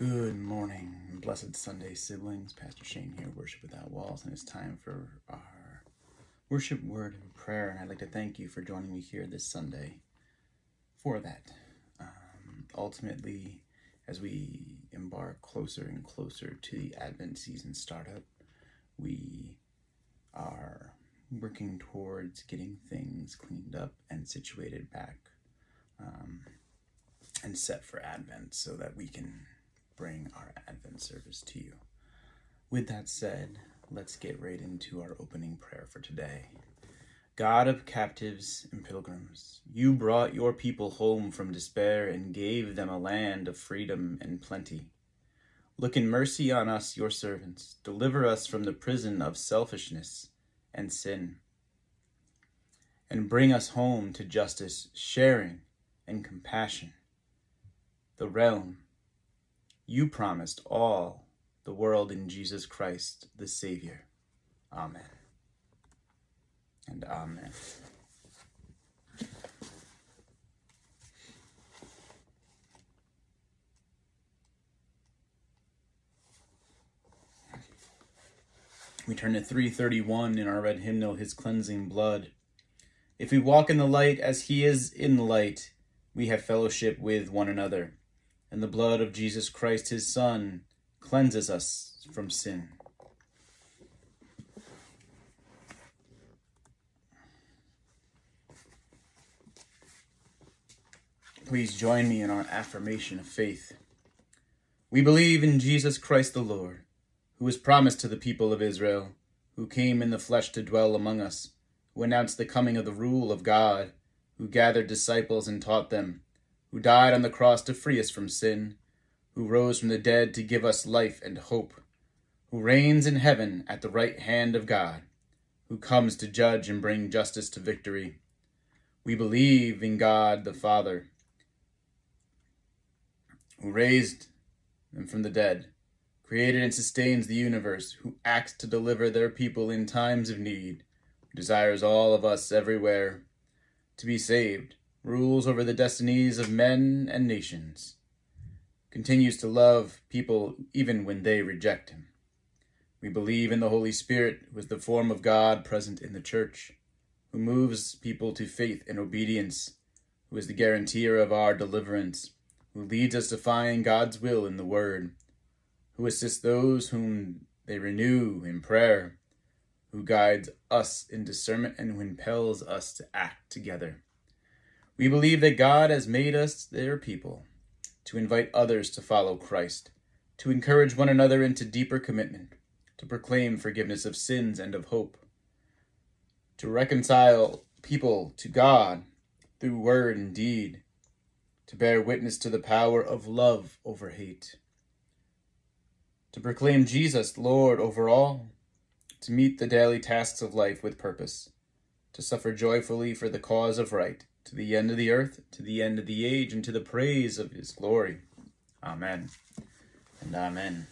Good morning, blessed Sunday siblings. Pastor Shane here, Worship Without Walls, and it's time for our worship word and prayer. And I'd like to thank you for joining me here this Sunday for that. Um, ultimately, as we embark closer and closer to the Advent season startup, we are working towards getting things cleaned up and situated back um, and set for Advent so that we can bring our Advent service to you. With that said, let's get right into our opening prayer for today. God of captives and pilgrims, you brought your people home from despair and gave them a land of freedom and plenty. Look in mercy on us, your servants. Deliver us from the prison of selfishness and sin. And bring us home to justice, sharing, and compassion. The realm you promised all the world in Jesus Christ, the Savior. Amen. And Amen. We turn to 331 in our red hymnal, His Cleansing Blood. If we walk in the light as He is in the light, we have fellowship with one another and the blood of Jesus Christ, his Son, cleanses us from sin. Please join me in our affirmation of faith. We believe in Jesus Christ the Lord, who was promised to the people of Israel, who came in the flesh to dwell among us, who announced the coming of the rule of God, who gathered disciples and taught them who died on the cross to free us from sin, who rose from the dead to give us life and hope, who reigns in heaven at the right hand of God, who comes to judge and bring justice to victory. We believe in God the Father, who raised them from the dead, created and sustains the universe, who acts to deliver their people in times of need, who desires all of us everywhere to be saved rules over the destinies of men and nations, continues to love people even when they reject him. We believe in the Holy Spirit, who is the form of God present in the church, who moves people to faith and obedience, who is the guarantor of our deliverance, who leads us to find God's will in the Word, who assists those whom they renew in prayer, who guides us in discernment and who impels us to act together. We believe that God has made us their people, to invite others to follow Christ, to encourage one another into deeper commitment, to proclaim forgiveness of sins and of hope, to reconcile people to God through word and deed, to bear witness to the power of love over hate, to proclaim Jesus Lord over all, to meet the daily tasks of life with purpose, to suffer joyfully for the cause of right, to the end of the earth, to the end of the age, and to the praise of his glory. Amen and amen.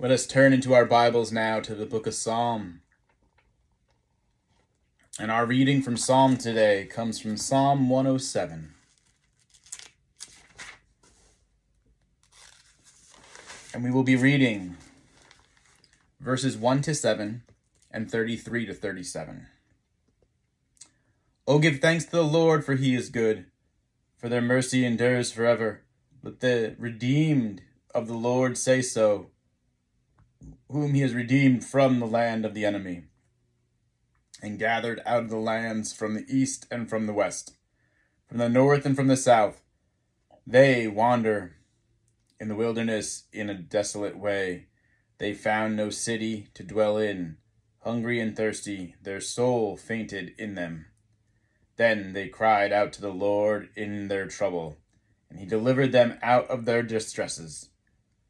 Let us turn into our Bibles now to the book of Psalm. And our reading from Psalm today comes from Psalm 107. And we will be reading verses 1 to 7 and 33 to 37. Oh, give thanks to the Lord, for he is good, for their mercy endures forever. Let the redeemed of the Lord say so, whom he has redeemed from the land of the enemy, and gathered out of the lands from the east and from the west, from the north and from the south. They wander in the wilderness in a desolate way. They found no city to dwell in. Hungry and thirsty, their soul fainted in them. Then they cried out to the Lord in their trouble, and he delivered them out of their distresses,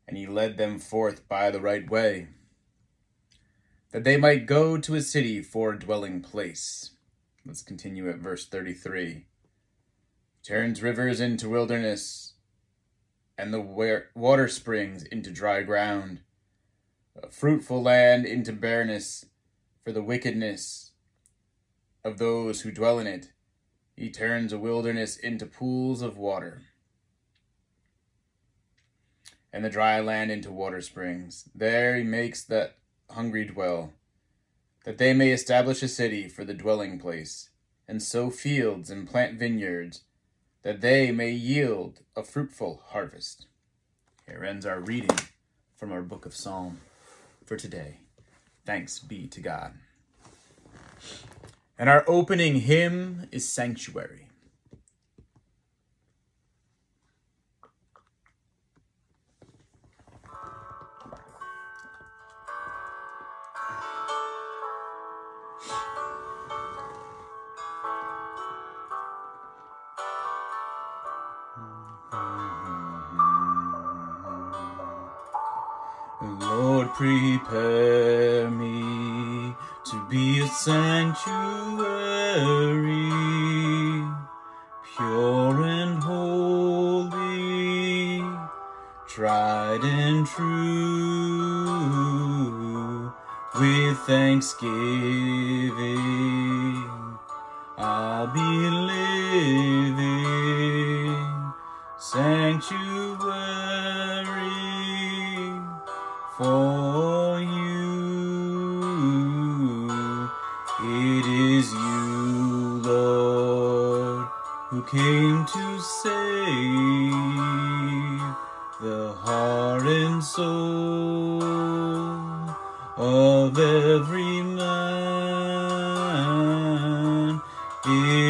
and he led them forth by the right way, that they might go to a city for a dwelling place. Let's continue at verse 33. Turns rivers into wilderness and the water springs into dry ground, a fruitful land into barrenness, for the wickedness of those who dwell in it. He turns a wilderness into pools of water, and the dry land into water springs. There he makes the hungry dwell, that they may establish a city for the dwelling place, and sow fields and plant vineyards, that they may yield a fruitful harvest. Here ends our reading from our book of Psalm for today. Thanks be to God. And our opening hymn is Sanctuary. Prepare me to be a sanctuary, pure and holy, tried and true, with thanksgiving.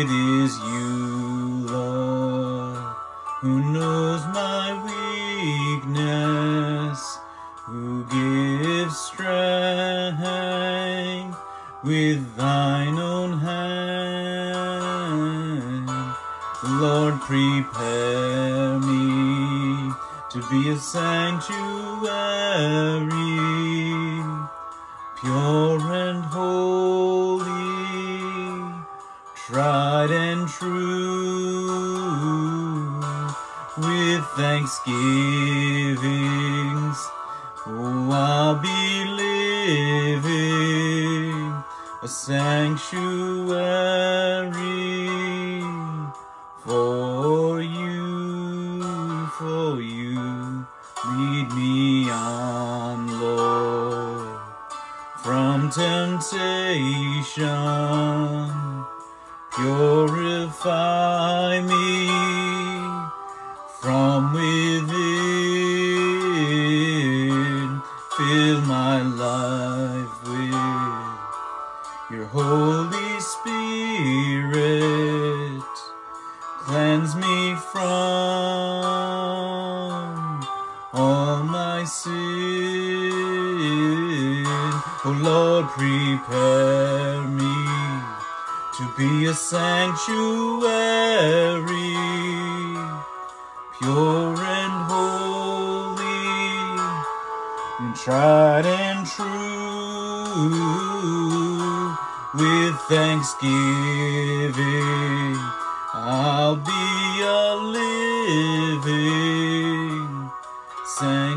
It is you, Lord, who knows my weakness who gives strength with thine own hand. Lord, prepare me to be a sanctuary, thanksgivings. Oh, I'll be living a sanctuary for you, for you. Lead me on, Lord, from temptation. Oh Lord, prepare me to be a sanctuary, pure and holy, and tried and true. With thanksgiving, I'll be a living sanctuary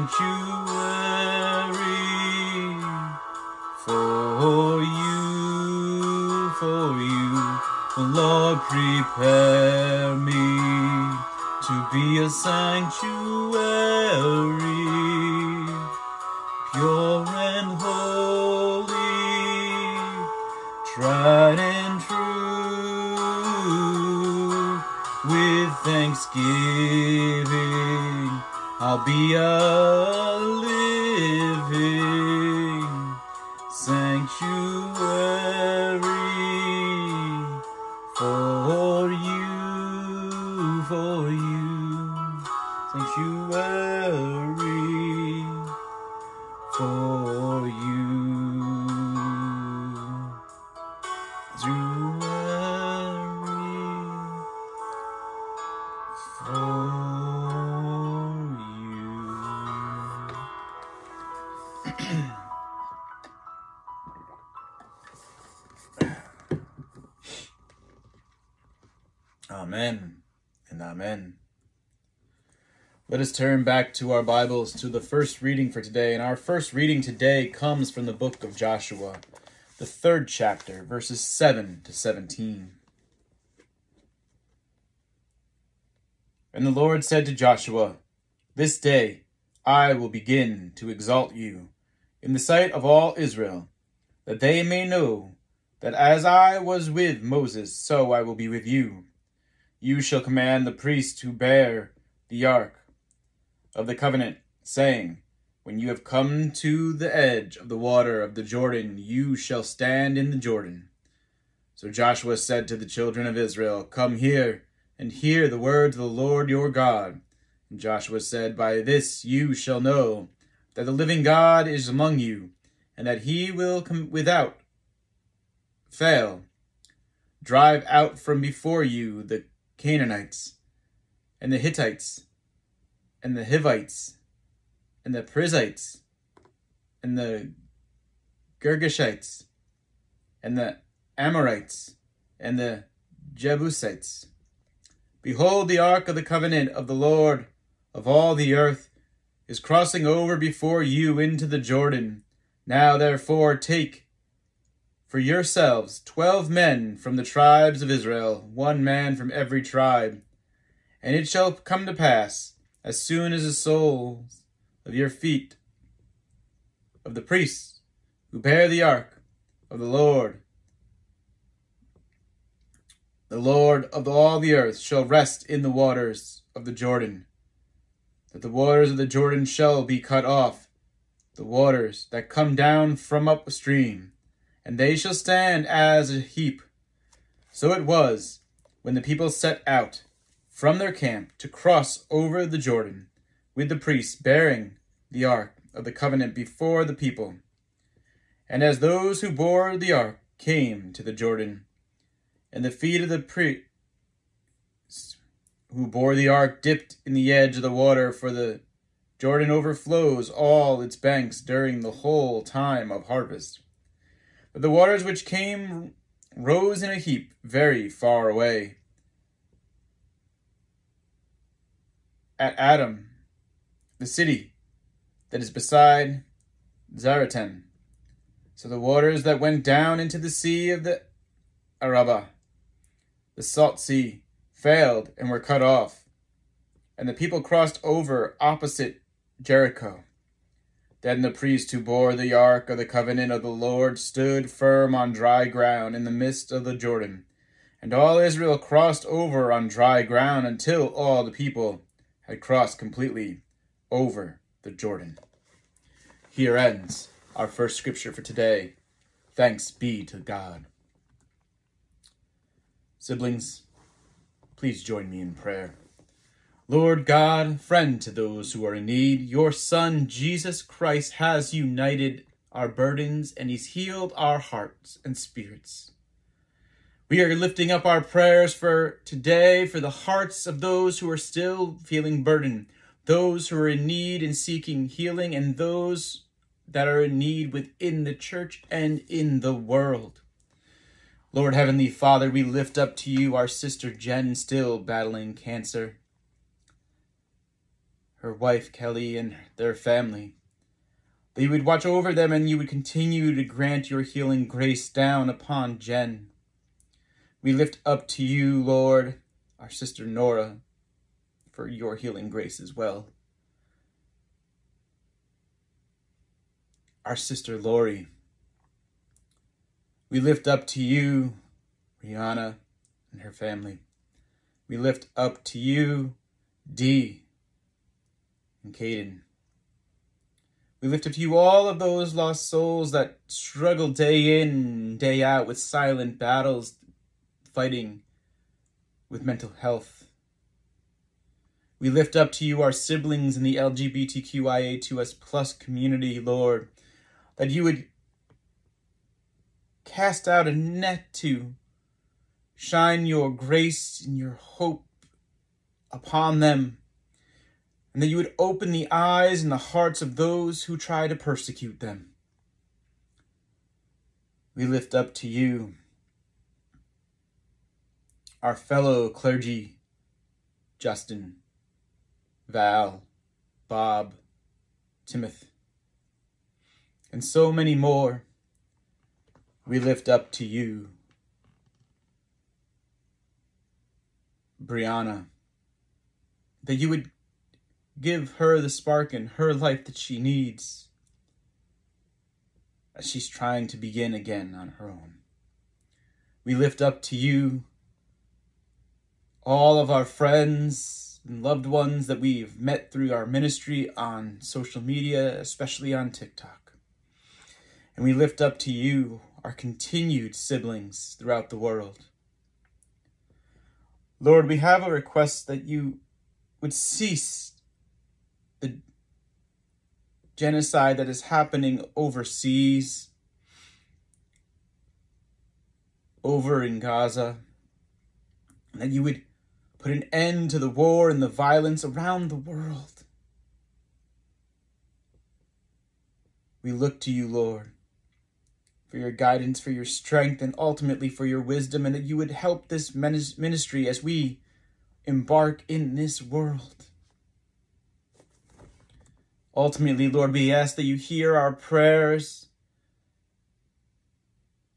prepare me to be a sanctuary, pure and holy, tried and true. With thanksgiving, I'll be a Amen and amen. Let us turn back to our Bibles to the first reading for today. And our first reading today comes from the book of Joshua, the third chapter, verses 7 to 17. And the Lord said to Joshua, This day I will begin to exalt you in the sight of all Israel, that they may know that as I was with Moses, so I will be with you. You shall command the priests who bear the ark of the covenant, saying, When you have come to the edge of the water of the Jordan, you shall stand in the Jordan. So Joshua said to the children of Israel, Come here and hear the words of the Lord your God. And Joshua said, By this you shall know that the living God is among you, and that he will come without fail drive out from before you the Canaanites, and the Hittites, and the Hivites, and the Perizzites, and the Girgashites, and the Amorites, and the Jebusites. Behold, the ark of the covenant of the Lord of all the earth is crossing over before you into the Jordan. Now therefore take for yourselves twelve men from the tribes of Israel, one man from every tribe. And it shall come to pass, as soon as the soles of your feet of the priests who bear the ark of the Lord the Lord of all the earth shall rest in the waters of the Jordan, that the waters of the Jordan shall be cut off, the waters that come down from upstream, and they shall stand as a heap. So it was, when the people set out from their camp to cross over the Jordan, with the priests bearing the ark of the covenant before the people. And as those who bore the ark came to the Jordan, and the feet of the priests who bore the ark dipped in the edge of the water, for the Jordan overflows all its banks during the whole time of harvest. But the waters which came rose in a heap very far away. At Adam, the city that is beside Zaretan. So the waters that went down into the sea of the Arabah, the salt sea, failed and were cut off, and the people crossed over opposite Jericho. Then the priest who bore the ark of the covenant of the Lord stood firm on dry ground in the midst of the Jordan. And all Israel crossed over on dry ground until all the people had crossed completely over the Jordan. Here ends our first scripture for today. Thanks be to God. Siblings, please join me in prayer. Lord God, friend to those who are in need, your Son, Jesus Christ, has united our burdens and he's healed our hearts and spirits. We are lifting up our prayers for today for the hearts of those who are still feeling burdened, those who are in need and seeking healing, and those that are in need within the church and in the world. Lord Heavenly Father, we lift up to you our sister Jen, still battling cancer, her wife Kelly, and their family. That you would watch over them and you would continue to grant your healing grace down upon Jen. We lift up to you, Lord, our sister Nora, for your healing grace as well. Our sister Lori, we lift up to you, Rihanna and her family. We lift up to you, Dee and Caden. We lift up to you all of those lost souls that struggle day in, day out with silent battles, fighting with mental health. We lift up to you our siblings in the LGBTQIA2S plus community, Lord, that you would cast out a net to shine your grace and your hope upon them, and that you would open the eyes and the hearts of those who try to persecute them. We lift up to you our fellow clergy, Justin, Val, Bob, Timothy, and so many more we lift up to you Brianna, that you would give her the spark in her life that she needs as she's trying to begin again on her own. We lift up to you all of our friends and loved ones that we've met through our ministry on social media, especially on TikTok. And we lift up to you our continued siblings throughout the world. Lord, we have a request that you would cease genocide that is happening overseas, over in Gaza, that you would put an end to the war and the violence around the world. We look to you, Lord, for your guidance, for your strength, and ultimately for your wisdom, and that you would help this ministry as we embark in this world. Ultimately, Lord, we ask that you hear our prayers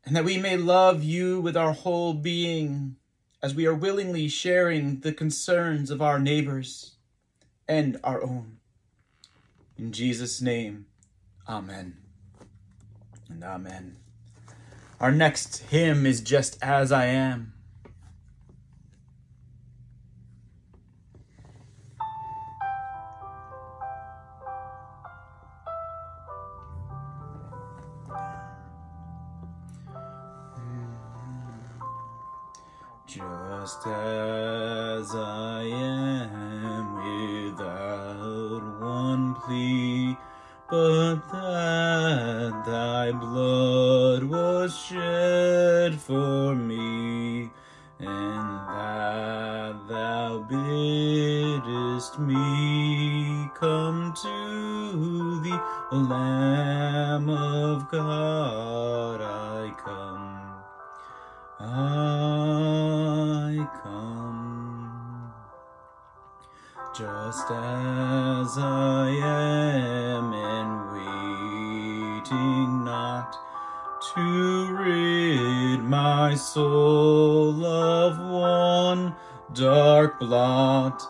and that we may love you with our whole being as we are willingly sharing the concerns of our neighbors and our own. In Jesus' name, Amen and Amen. Our next hymn is Just As I Am. Just as I am without one plea, but that thy blood was shed for me, and that thou biddest me come to thee, O Lamb of God, I come. I just as I am and waiting not to rid my soul of one dark blot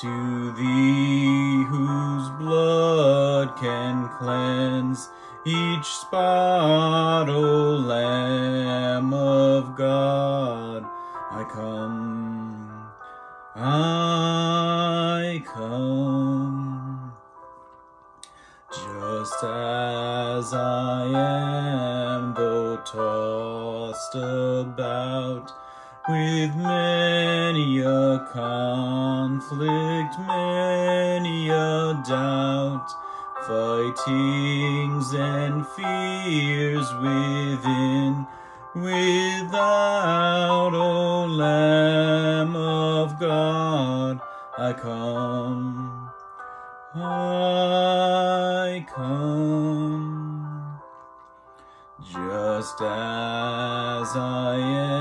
to thee whose blood can cleanse each spot, O Lamb of God, I come, I come, just as I am, though tossed about with many a conflict, many a doubt fightings and fears within, without, O Lamb of God, I come, I come, just as I am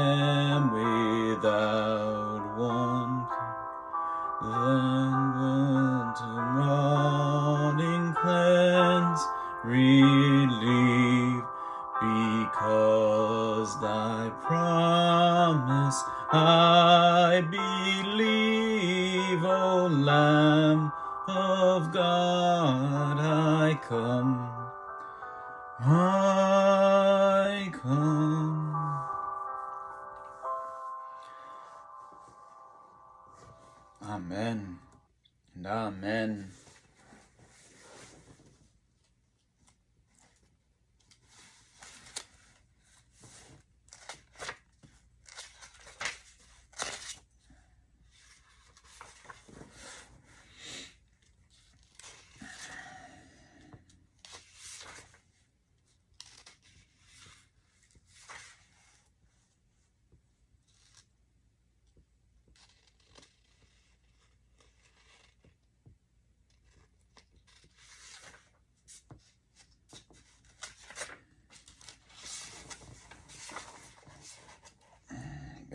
come,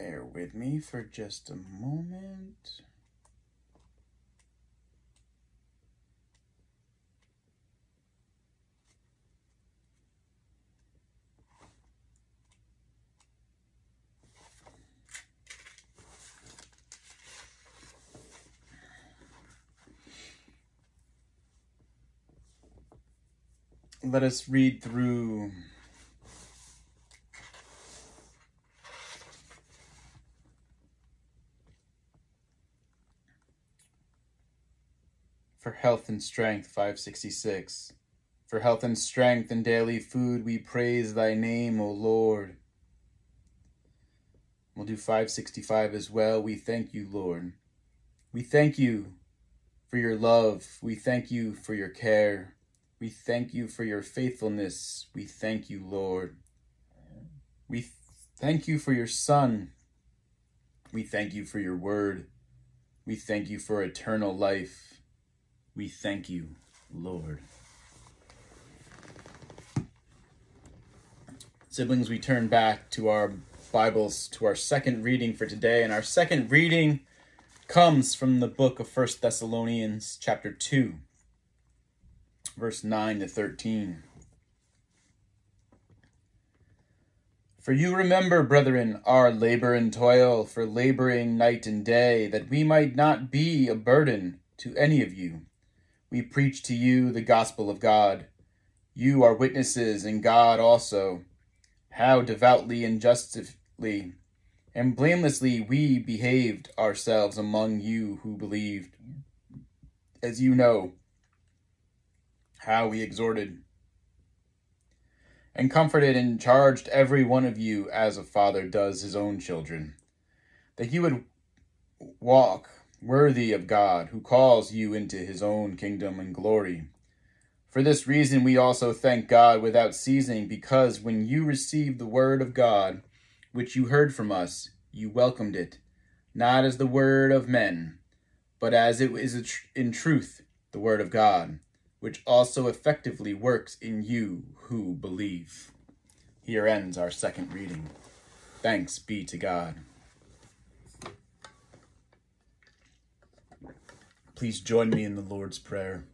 Bear with me for just a moment. Let us read through health and strength 566 for health and strength and daily food we praise thy name o lord we'll do 565 as well we thank you lord we thank you for your love we thank you for your care we thank you for your faithfulness. We thank you, Lord. We thank you for your Son. We thank you for your word. We thank you for eternal life. We thank you, Lord. Siblings, we turn back to our Bibles, to our second reading for today. And our second reading comes from the book of First Thessalonians, chapter 2 verse 9 to 13. For you remember, brethren, our labor and toil, for laboring night and day, that we might not be a burden to any of you. We preach to you the gospel of God. You are witnesses, and God also, how devoutly and justly and blamelessly we behaved ourselves among you who believed. As you know, how we exhorted and comforted and charged every one of you as a father does his own children, that you would walk worthy of God, who calls you into his own kingdom and glory. For this reason, we also thank God without ceasing, because when you received the word of God, which you heard from us, you welcomed it, not as the word of men, but as it is in truth the word of God which also effectively works in you who believe. Here ends our second reading. Thanks be to God. Please join me in the Lord's Prayer.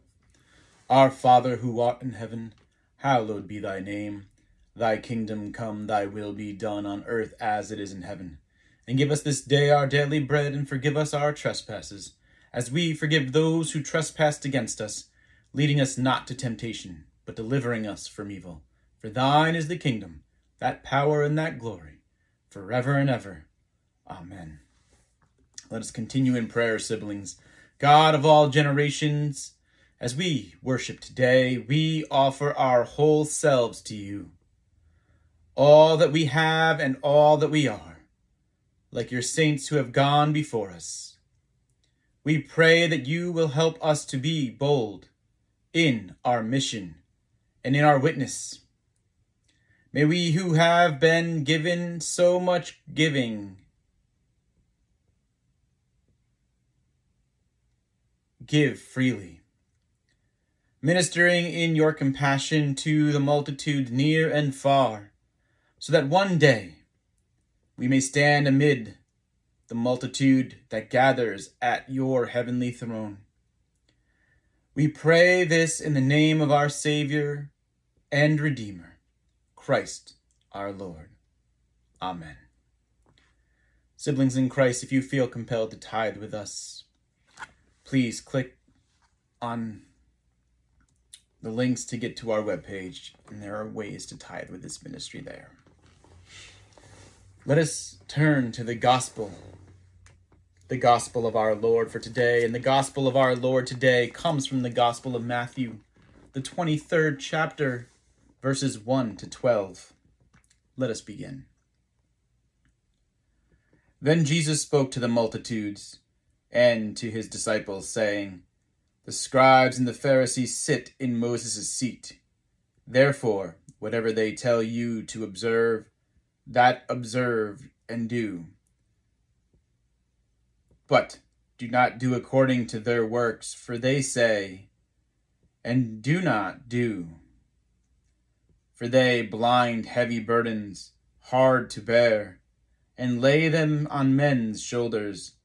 Our Father who art in heaven, hallowed be thy name. Thy kingdom come, thy will be done on earth as it is in heaven. And give us this day our daily bread, and forgive us our trespasses, as we forgive those who trespass against us leading us not to temptation, but delivering us from evil. For thine is the kingdom, that power, and that glory, forever and ever. Amen. Let us continue in prayer, siblings. God of all generations, as we worship today, we offer our whole selves to you. All that we have and all that we are, like your saints who have gone before us. We pray that you will help us to be bold, in our mission and in our witness. May we who have been given so much giving give freely, ministering in your compassion to the multitude near and far, so that one day we may stand amid the multitude that gathers at your heavenly throne. We pray this in the name of our Savior and Redeemer, Christ our Lord. Amen. Siblings in Christ, if you feel compelled to tithe with us, please click on the links to get to our webpage, and there are ways to tithe with this ministry there. Let us turn to the gospel the gospel of our Lord for today. And the gospel of our Lord today comes from the gospel of Matthew, the 23rd chapter, verses 1 to 12. Let us begin. Then Jesus spoke to the multitudes and to his disciples, saying, The scribes and the Pharisees sit in Moses' seat. Therefore, whatever they tell you to observe, that observe and do but do not do according to their works, for they say, and do not do. For they blind heavy burdens, hard to bear, and lay them on men's shoulders,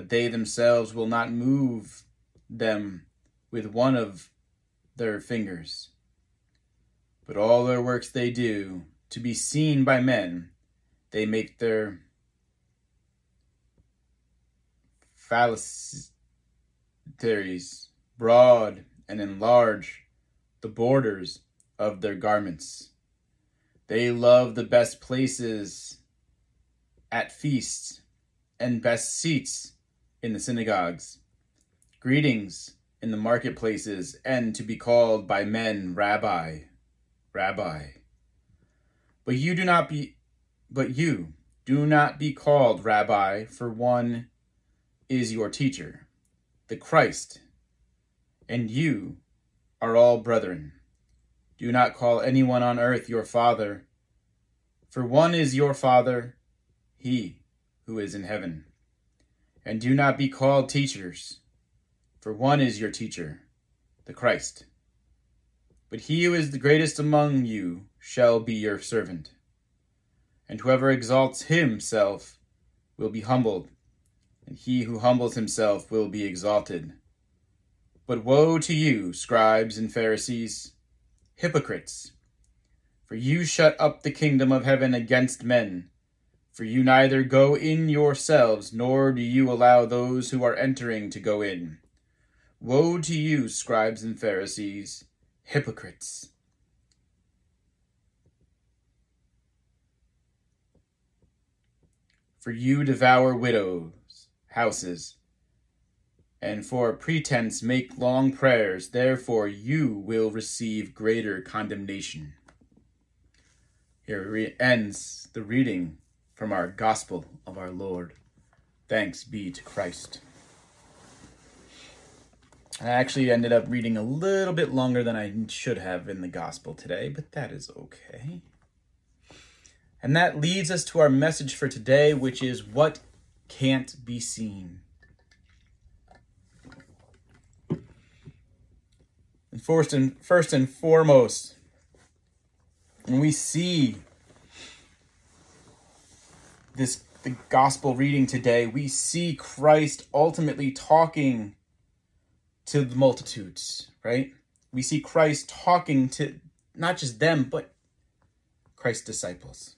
but they themselves will not move them with one of their fingers. But all their works they do, to be seen by men, they make their phylacteries, broad and enlarge the borders of their garments. They love the best places at feasts and best seats in the synagogues, greetings in the marketplaces, and to be called by men Rabbi, Rabbi. But you do not be, but you do not be called Rabbi, for one is your teacher, the Christ, and you are all brethren. Do not call anyone on earth your father, for one is your father, he who is in heaven. And do not be called teachers, for one is your teacher, the Christ. But he who is the greatest among you shall be your servant. And whoever exalts himself will be humbled, and he who humbles himself will be exalted. But woe to you, scribes and Pharisees, hypocrites! For you shut up the kingdom of heaven against men. For you neither go in yourselves, nor do you allow those who are entering to go in. Woe to you, scribes and Pharisees, hypocrites! For you devour widows' houses and for pretense make long prayers, therefore you will receive greater condemnation. Here ends the reading from our Gospel of our Lord. Thanks be to Christ. I actually ended up reading a little bit longer than I should have in the Gospel today, but that is okay. And that leads us to our message for today, which is what can't be seen. And first and first and foremost, when we see this the gospel reading today, we see Christ ultimately talking to the multitudes, right? We see Christ talking to not just them, but Christ's disciples.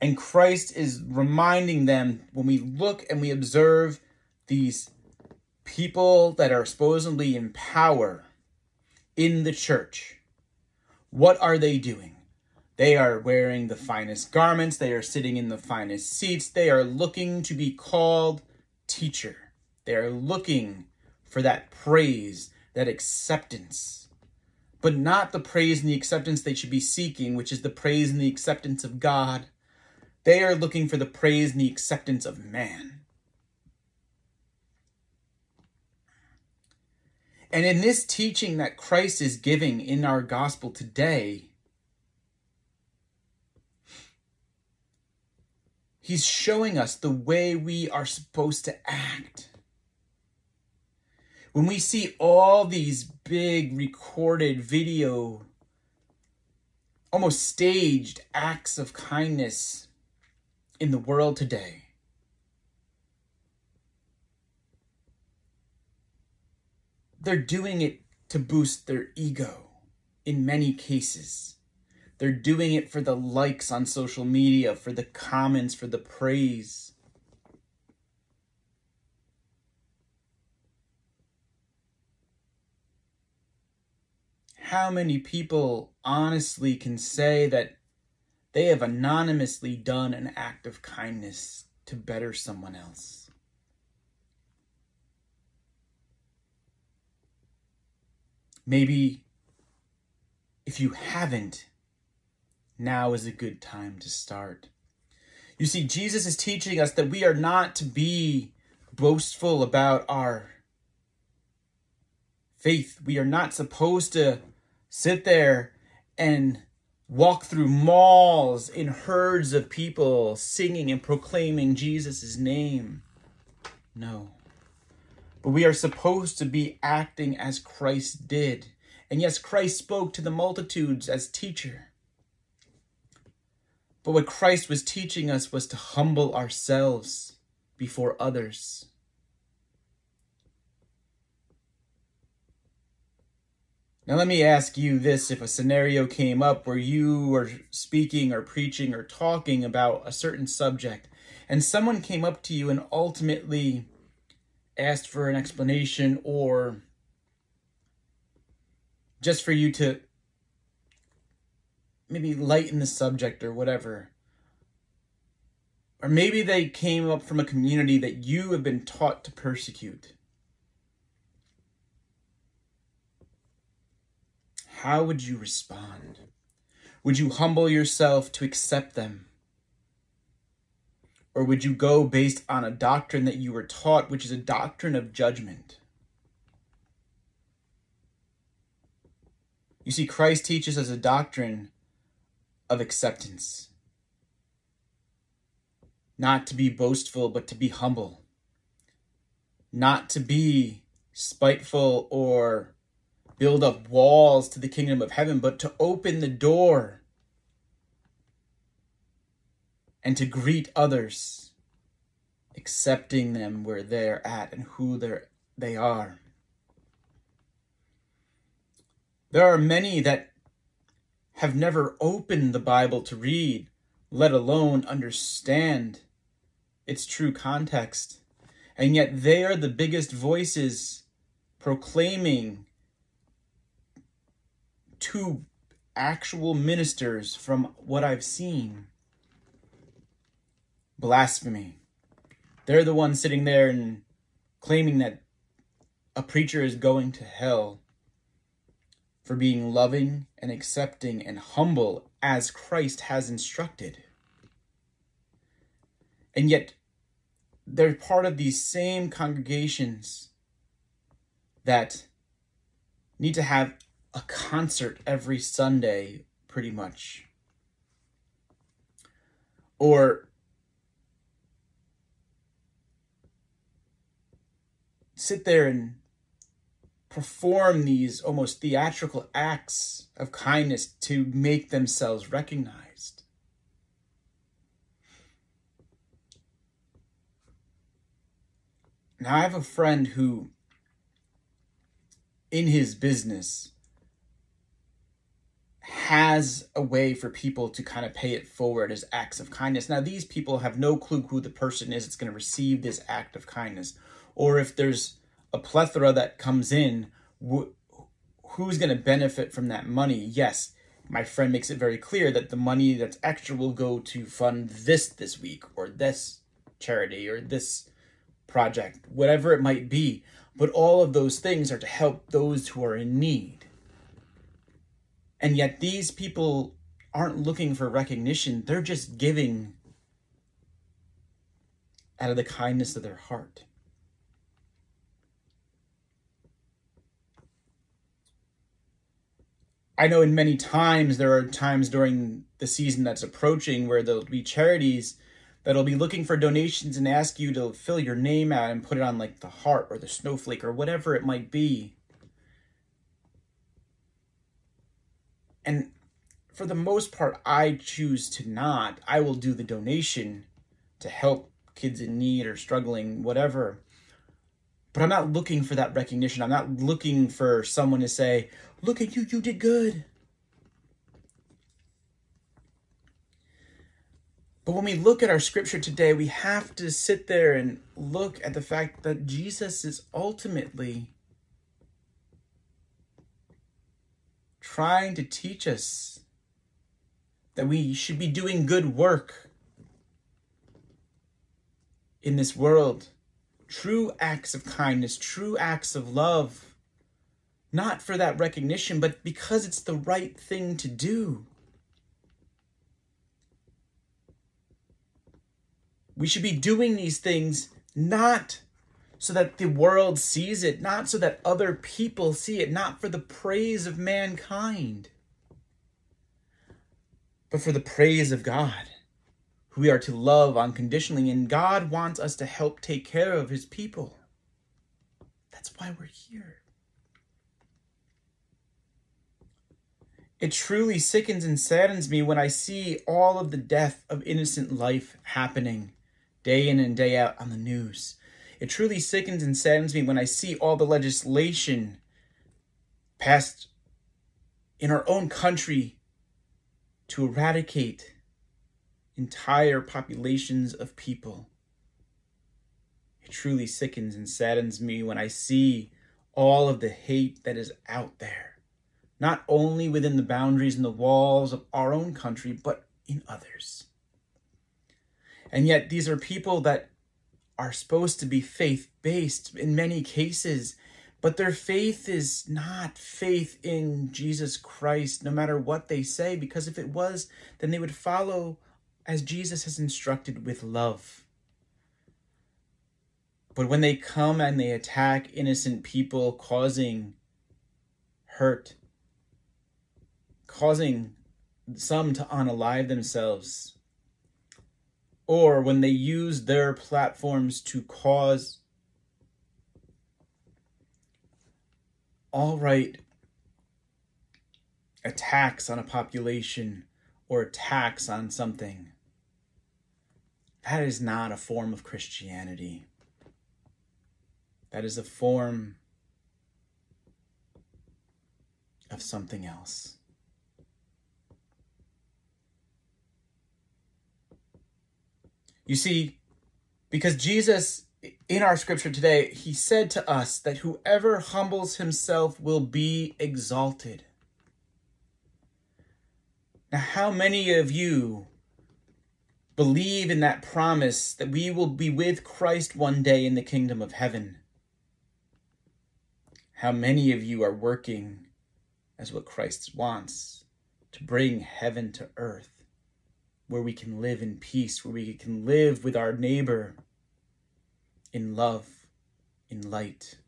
And Christ is reminding them when we look and we observe these people that are supposedly in power in the church, what are they doing? They are wearing the finest garments, they are sitting in the finest seats, they are looking to be called teacher. They are looking for that praise, that acceptance, but not the praise and the acceptance they should be seeking, which is the praise and the acceptance of God. They are looking for the praise and the acceptance of man. And in this teaching that Christ is giving in our gospel today, he's showing us the way we are supposed to act. When we see all these big recorded video, almost staged acts of kindness in the world today, they're doing it to boost their ego in many cases. They're doing it for the likes on social media, for the comments, for the praise. How many people honestly can say that they have anonymously done an act of kindness to better someone else? Maybe if you haven't, now is a good time to start. You see, Jesus is teaching us that we are not to be boastful about our faith. We are not supposed to sit there and walk through malls in herds of people singing and proclaiming Jesus' name. No. But we are supposed to be acting as Christ did. And yes, Christ spoke to the multitudes as teacher. But what Christ was teaching us was to humble ourselves before others. Now, let me ask you this if a scenario came up where you were speaking or preaching or talking about a certain subject, and someone came up to you and ultimately asked for an explanation or just for you to maybe lighten the subject or whatever. Or maybe they came up from a community that you have been taught to persecute. How would you respond? Would you humble yourself to accept them? Or would you go based on a doctrine that you were taught, which is a doctrine of judgment? You see, Christ teaches us a doctrine of acceptance. Not to be boastful, but to be humble. Not to be spiteful or build up walls to the kingdom of heaven, but to open the door and to greet others, accepting them where they're at and who they're, they are. There are many that have never opened the Bible to read, let alone understand its true context. And yet they are the biggest voices proclaiming to actual ministers from what I've seen blasphemy. They're the ones sitting there and claiming that a preacher is going to hell for being loving and accepting and humble as Christ has instructed. And yet, they're part of these same congregations that need to have a concert every Sunday, pretty much. Or sit there and perform these almost theatrical acts of kindness to make themselves recognized. Now, I have a friend who, in his business, has a way for people to kind of pay it forward as acts of kindness. Now, these people have no clue who the person is that's going to receive this act of kindness, or if there's a plethora that comes in, wh- who's going to benefit from that money? Yes, my friend makes it very clear that the money that's extra will go to fund this this week or this charity or this project, whatever it might be. But all of those things are to help those who are in need. And yet these people aren't looking for recognition, they're just giving out of the kindness of their heart. I know in many times there are times during the season that's approaching where there'll be charities that'll be looking for donations and ask you to fill your name out and put it on like the heart or the snowflake or whatever it might be. And for the most part, I choose to not. I will do the donation to help kids in need or struggling, whatever. But I'm not looking for that recognition. I'm not looking for someone to say, Look at you, you did good. But when we look at our scripture today, we have to sit there and look at the fact that Jesus is ultimately trying to teach us that we should be doing good work in this world true acts of kindness, true acts of love, not for that recognition, but because it's the right thing to do. We should be doing these things not so that the world sees it, not so that other people see it, not for the praise of mankind, but for the praise of God who we are to love unconditionally, and God wants us to help take care of his people. That's why we're here. It truly sickens and saddens me when I see all of the death of innocent life happening day in and day out on the news. It truly sickens and saddens me when I see all the legislation passed in our own country to eradicate entire populations of people. It truly sickens and saddens me when I see all of the hate that is out there not only within the boundaries and the walls of our own country, but in others. And yet, these are people that are supposed to be faith based in many cases, but their faith is not faith in Jesus Christ, no matter what they say, because if it was, then they would follow as Jesus has instructed with love. But when they come and they attack innocent people, causing hurt, causing some to unalive themselves, or when they use their platforms to cause alt-right attacks on a population or attacks on something, that is not a form of Christianity. That is a form of something else. You see, because Jesus, in our scripture today, he said to us that whoever humbles himself will be exalted. Now, how many of you believe in that promise that we will be with Christ one day in the kingdom of heaven? How many of you are working as what Christ wants to bring heaven to earth? Where we can live in peace, where we can live with our neighbor in love, in light.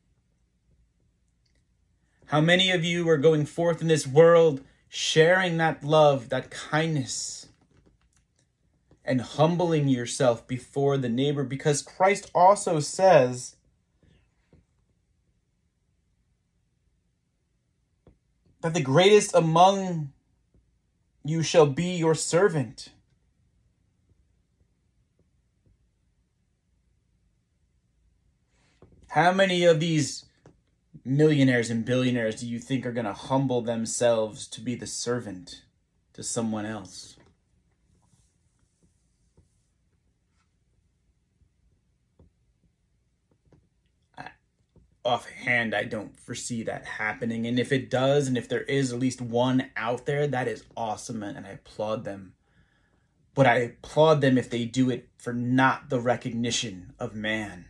How many of you are going forth in this world sharing that love, that kindness, and humbling yourself before the neighbor? Because Christ also says, that the greatest among you shall be your servant. How many of these millionaires and billionaires do you think are going to humble themselves to be the servant to someone else? offhand, I don't foresee that happening. And if it does, and if there is at least one out there, that is awesome, and I applaud them. But I applaud them if they do it for not the recognition of man.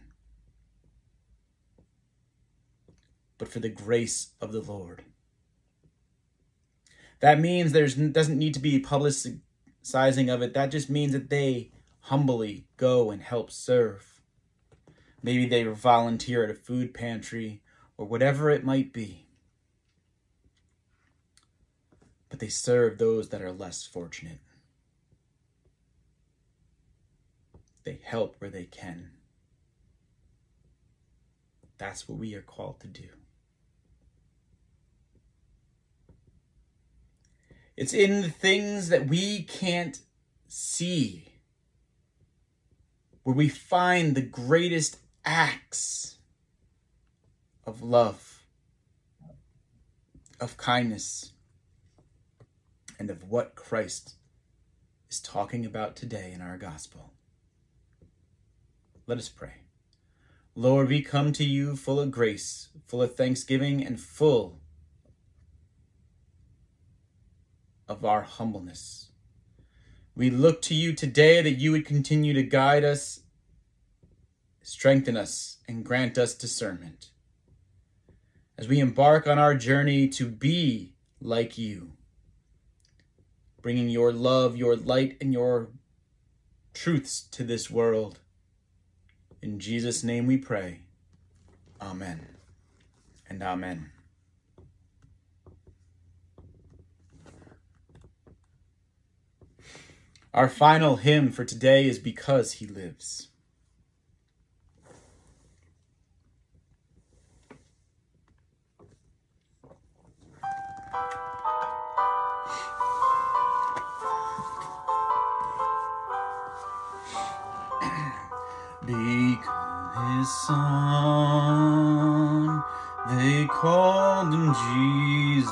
But for the grace of the Lord. That means there doesn't need to be publicizing of it. That just means that they humbly go and help serve. Maybe they volunteer at a food pantry or whatever it might be. But they serve those that are less fortunate. They help where they can. That's what we are called to do. It's in the things that we can't see where we find the greatest acts of love, of kindness, and of what Christ is talking about today in our gospel. Let us pray. Lord, we come to you full of grace, full of thanksgiving, and full of our humbleness. We look to you today that you would continue to guide us, strengthen us, and grant us discernment. As we embark on our journey to be like you, bringing your love, your light, and your truths to this world. In Jesus' name we pray. Amen and amen. Our final hymn for today is Because He Lives. because his son, they called him Jesus.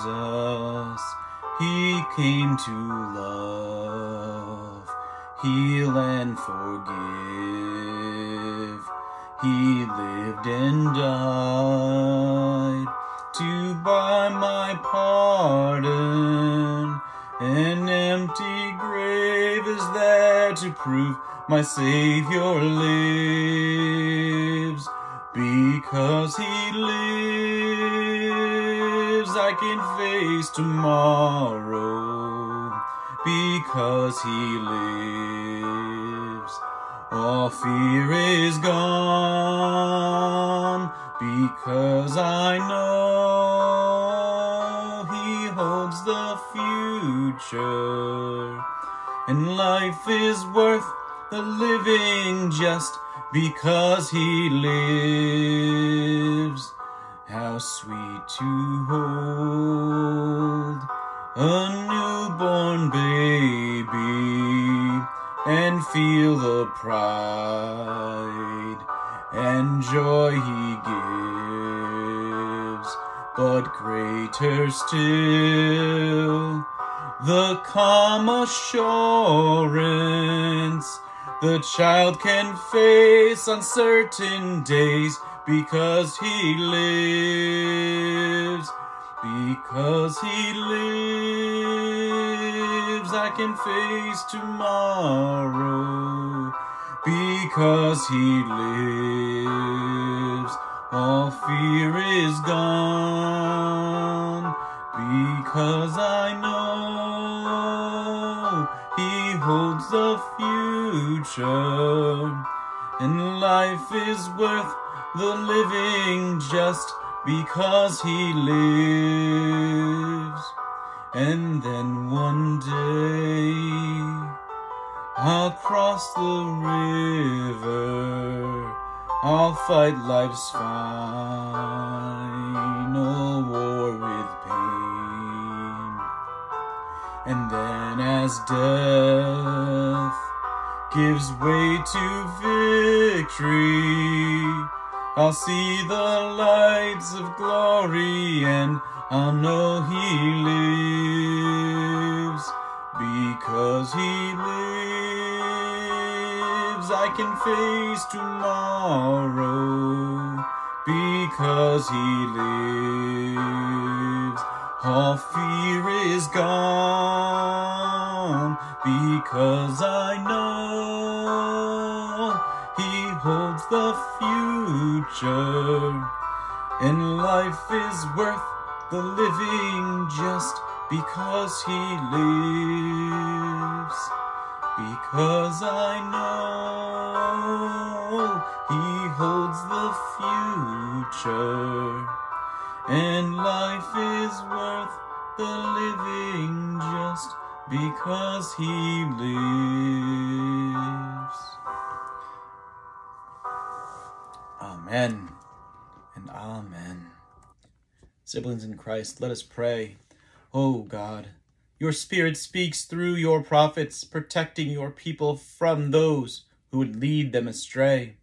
He came to love, heal and forgive. He lived and died to buy my pardon. An empty grave is there to prove my Savior lives. Because he lives, I can face tomorrow. Because he lives, all fear is gone. Because I know he holds the future. And life is worth the living just because he lives. How sweet to hold a newborn baby and feel the pride and joy he gives. But greater still, the calm assurance the child can face uncertain days because he lives. Because he lives, I can face tomorrow. Because he lives, all fear is gone. Because I know he holds the future. And life is worth the living just because he lives. And then one day I'll cross the river. I'll fight life's final war with pain. And then as death gives way to victory, I'll see the lights of glory and I'll know he lives. Because he lives, I can face tomorrow. Because he lives, all fear is gone. Because I know he holds the future. And life is worth the living just because he lives. Because I know he holds the future. And life is worth the living just because he lives. Amen. Siblings in Christ, let us pray. O God, your Spirit speaks through your prophets, protecting your people from those who would lead them astray.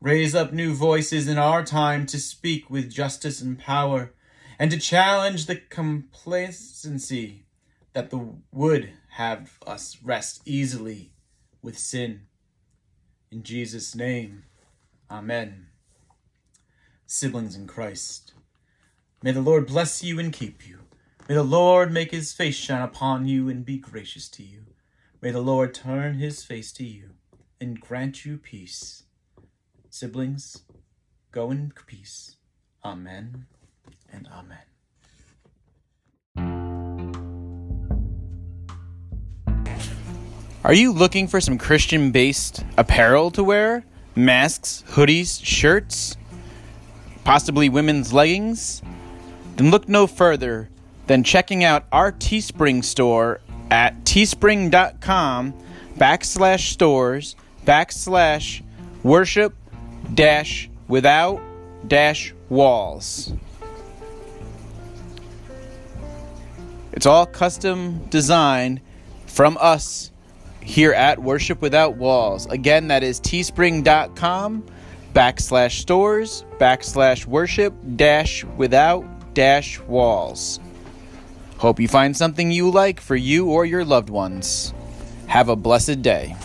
Raise up new voices in our time to speak with justice and power, and to challenge the complacency that the would have us rest easily with sin. In Jesus' name, Amen. Siblings in Christ, may the Lord bless you and keep you. May the Lord make his face shine upon you and be gracious to you. May the Lord turn his face to you and grant you peace. Siblings, go in peace. Amen and amen. Are you looking for some Christian based apparel to wear? Masks, hoodies, shirts? Possibly women's leggings? Then look no further than checking out our Teespring store at teespring.com backslash stores backslash worship dash without dash walls. It's all custom designed from us here at Worship Without Walls. Again, that is teespring.com backslash stores backslash worship dash without dash walls. Hope you find something you like for you or your loved ones. Have a blessed day.